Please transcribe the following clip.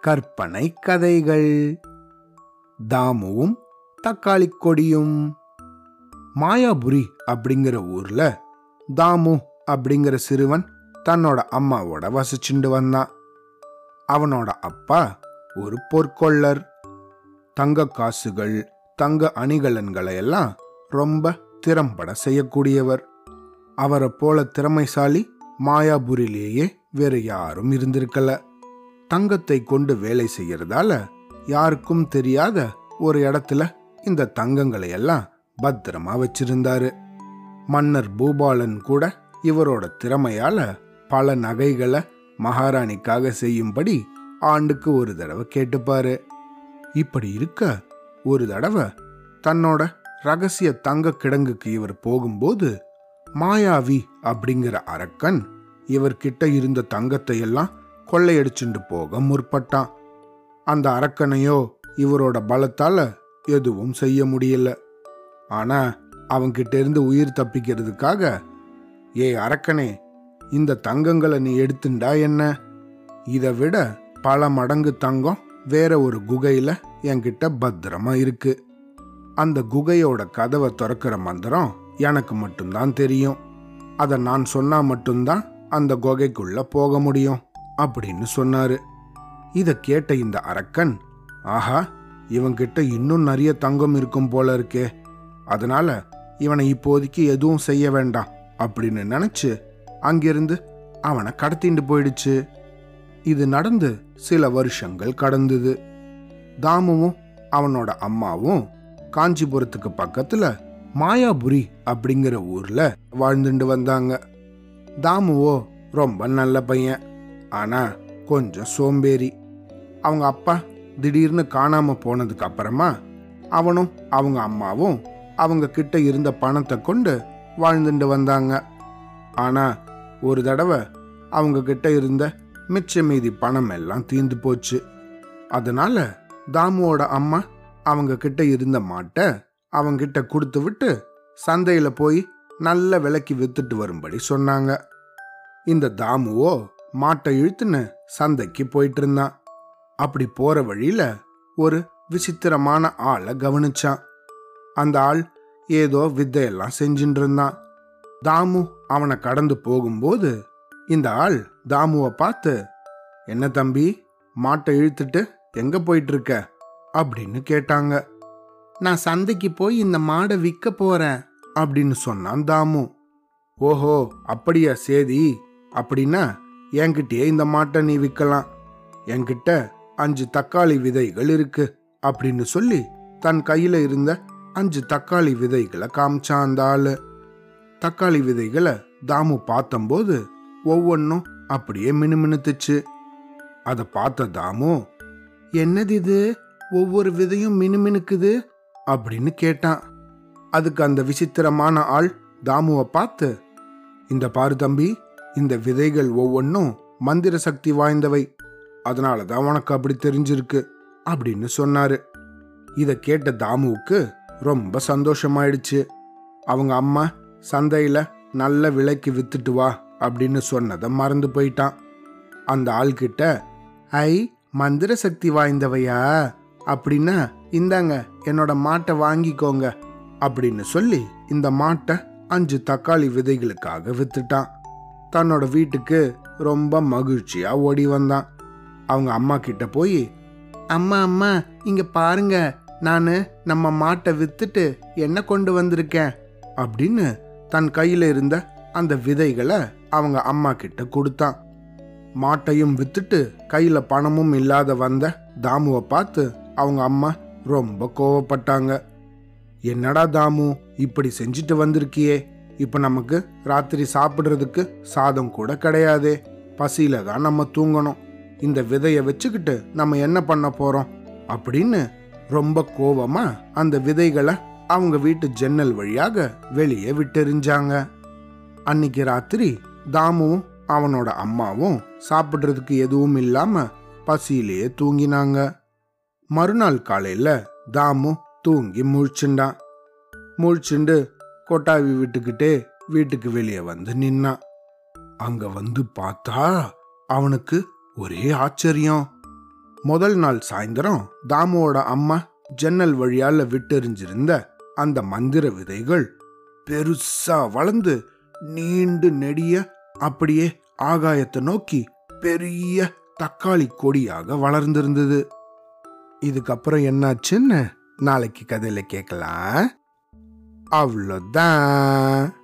கற்பனை கதைகள். தாமுவும் தக்காளி கொடியும். மாயாபுரி அப்படிங்கிற ஊர்ல தாமு அப்படிங்கிற சிறுவன் தன்னோட அம்மாவோட வசிச்சுண்டு வந்தான். அவனோட அப்பா ஒரு பொற்கொள்ளர் தங்க காசுகள் தங்க அணிகலன்களை எல்லாம் ரொம்ப திறம்பட செய்யக்கூடியவர். அவரை போல திறமைசாலி மாயாபுரிலேயே வேறு யாரும் இருந்திருக்கல. தங்கத்தை கொண்டு வேலை செய்யறதால யாருக்கும் தெரியாத ஒரு இடத்துல இந்த தங்கங்களை எல்லாம் பத்திரமா வச்சிருந்தாரு. மன்னர் பூபாலன் கூட இவரோட திறமையால பல நகைகளை மகாராணிக்காக செய்யும்படி ஆண்டுக்கு ஒரு தடவை கேட்டுப்பாரு. இப்படி இருக்க ஒரு தடவை தன்னோட ரகசிய தங்க கிடங்குக்கு இவர் போகும்போது மாயாவி அப்படிங்கிற அரக்கன் இவர்கிட்ட இருந்த தங்கத்தை எல்லாம் கொள்ளையடிச்சுண்டு போக முற்பட்டான். அந்த அரக்கனையோ இவரோட பலத்தால எதுவும் செய்ய முடியல. ஆனா அவன்கிட்ட இருந்து உயிர் தப்பிக்கிறதுக்காக ஏ அரக்கனே இந்த தங்கங்களை நீ எடுத்துண்டா என்ன? இதை விட பல மடங்கு தங்கம் வேற ஒரு குகையில என்கிட்ட பத்திரமா இருக்கு. அந்த குகையோட கதவை திறக்கிற மந்திரம் எனக்கு மட்டும்தான் தெரியும். அதை நான் சொன்னா மட்டும்தான் அந்த குகைக்குள்ள போக முடியும் அப்படின்னு சொன்னாரு. இதை கேட்ட இந்த அரக்கன் ஆஹா இவன்கிட்ட இன்னும் நிறைய தங்கம் இருக்கும் போல இருக்கே. அதனால இவனை இப்போதைக்கு எதுவும் செய்ய வேண்டாம் அப்படின்னு நினைச்சு அங்கிருந்து அவனை கடத்திட்டு போயிடுச்சு. இது நடந்து சில வருஷங்கள் கடந்தது. தாமுவும் அவனோட அம்மாவும் காஞ்சிபுரத்துக்கு பக்கத்துல மாயாபுரி அப்படிங்கிற ஊர்ல வாழ்ந்துட்டு வந்தாங்க. தாமுவோ ரொம்ப நல்ல பையன். ஆனா கொஞ்சம் சோம்பேறி. அவங்க அப்பா திடீர்னு காணாம போனதுக்கு அப்புறமா அவனும் அவங்க அம்மாவும் அவங்க கிட்ட இருந்த பணத்தை கொண்டு வாழ்ந்துட்டு வந்தாங்க. ஆனா ஒரு தடவை அவங்க கிட்ட இருந்த மிச்ச மீதி பணம் எல்லாம் தீந்து போச்சு. அதனால தாமுவோட அம்மா அவங்க கிட்ட இருந்த மாட்டை அவங்கிட்ட கொடுத்து விட்டு சந்தையில போய் நல்ல விலைக்கு வித்துட்டு வரும்படி சொன்னாங்க. இந்த தாமுவோ மாட்டை இழுத்துன்னு சந்தைக்கு போயிட்டு இருந்தான் அப்படி போற வழியில ஒரு விசித்திரமான ஆளை கவனிச்சான். அந்த ஆள் ஏதோ வித்தையெல்லாம் செஞ்சுட்டு இருந்தான் தாமு அவனை கடந்து போகும்போது இந்த ஆள் தாமுவை பார்த்து என்ன தம்பி மாட்டை இழுத்துட்டு எங்க போயிட்டு இருக்க அப்படின்னு கேட்டாங்க. நான் சந்தைக்கு போய் இந்த மாடை விற்க போறேன் அப்படின்னு சொன்னான் தாமு. ஓஹோ அப்படியா சேதி. அப்படின்னா என்கிட்டயே இந்த மாட்டை நீ விற்கலாம். என்கிட்ட அஞ்சு தக்காளி விதைகள் இருக்கு அப்படின்னு சொல்லி தன் கையில இருந்த அஞ்சு தக்காளி விதைகளை காமிச்சான் அந்த ஆளு. தக்காளி விதைகளை தாமு பார்த்தம்போது ஒவ்வொன்றும் அப்படியே மினுமினுத்துச்சு. அதை பார்த்த தாமு என்னது இது? ஒவ்வொரு விதையும் மினுமினுக்குது? அப்படின்னு கேட்டான். அதுக்கு அந்த விசித்திரமான ஆள் தாமுவை பார்த்து இந்த பாரு தம்பி இந்த விதைகள் ஒவ்வொன்றும் மந்திர சக்தி வாய்ந்தவை. அதனால தான் உனக்கு அப்படி தெரிஞ்சிருக்கு அப்படின்னு சொன்னாரு. இதை கேட்ட தாமுவுக்கு ரொம்ப சந்தோஷமாயிடுச்சு. அவங்க அம்மா சந்தையில நல்ல விலைக்கு வித்துட்டு வா அப்படின்னு சொன்னதை மறந்து போயிட்டான். அந்த ஆள்கிட்ட ஐ மந்திர சக்தி வாய்ந்தவையா? அப்படின்னா இந்தாங்க என்னோட மாட்டை வாங்கிக்கோங்க அப்படின்னு சொல்லி இந்த மாட்டை அஞ்சு தக்காளி விதைகளுக்காக வித்துட்டான். தன்னோட வீட்டுக்கு ரொம்ப மகிழ்ச்சியா ஓடி வந்தான். அவங்க அம்மா கிட்ட போய் அம்மா அம்மா இங்க பாருங்க. நான் நம்ம மாட்டை வித்துட்டு என்ன கொண்டு வந்திருக்கேன்? அப்படின்னு தன் கையில இருந்த அந்த விதைகளை அவங்க அம்மா கிட்ட கொடுத்தான். மாட்டையும் வித்துட்டு கையில பணமும் இல்லாத வந்த தாமுவை பார்த்து அவங்க அம்மா ரொம்ப கோவப்பட்டாங்க. என்னடா தாமு இப்படி செஞ்சுட்டு வந்திருக்கியே? இப்போ நமக்கு ராத்திரி சாப்பிட்றதுக்கு சாதம் கூட கிடையாதே. பசியில தான் நம்ம தூங்கணும். இந்த விதையை வச்சுக்கிட்டு நம்ம என்ன பண்ண போறோம்? அப்படின்னு ரொம்ப கோவமாக அந்த விதைகளை அவங்க வீட்டு ஜன்னல் வழியாக வெளியே விட்டெறிஞ்சாங்க. அன்னைக்கு ராத்திரி தாமுவும் அவனோட அம்மாவும் சாப்பிட்றதுக்கு எதுவும் இல்லாம பசியிலேயே தூங்கினாங்க. மறுநாள் காலையில தாமு தூங்கி முழிச்சுண்டான். முழிச்சுண்டு கொட்டாவி விட்டுக்கிட்டே வீட்டுக்கு வெளியே வந்து நின்னான் அங்க வந்து பார்த்தா அவனுக்கு ஒரே ஆச்சரியம். முதல் நாள் சாயந்தரம் தாமுவோட அம்மா ஜன்னல் வழியால விட்டெறிஞ்சிருந்த அந்த மந்திர விதைகள் பெருசா வளர்ந்து நீண்டு நெடிய அப்படியே ஆகாயத்தை நோக்கி பெரிய தக்காளி கொடியாக வளர்ந்திருந்தது. இதுக்கப்புறம் என்னாச்சுன்னு நாளைக்கு கதையில கேட்கலாம். Of avladin.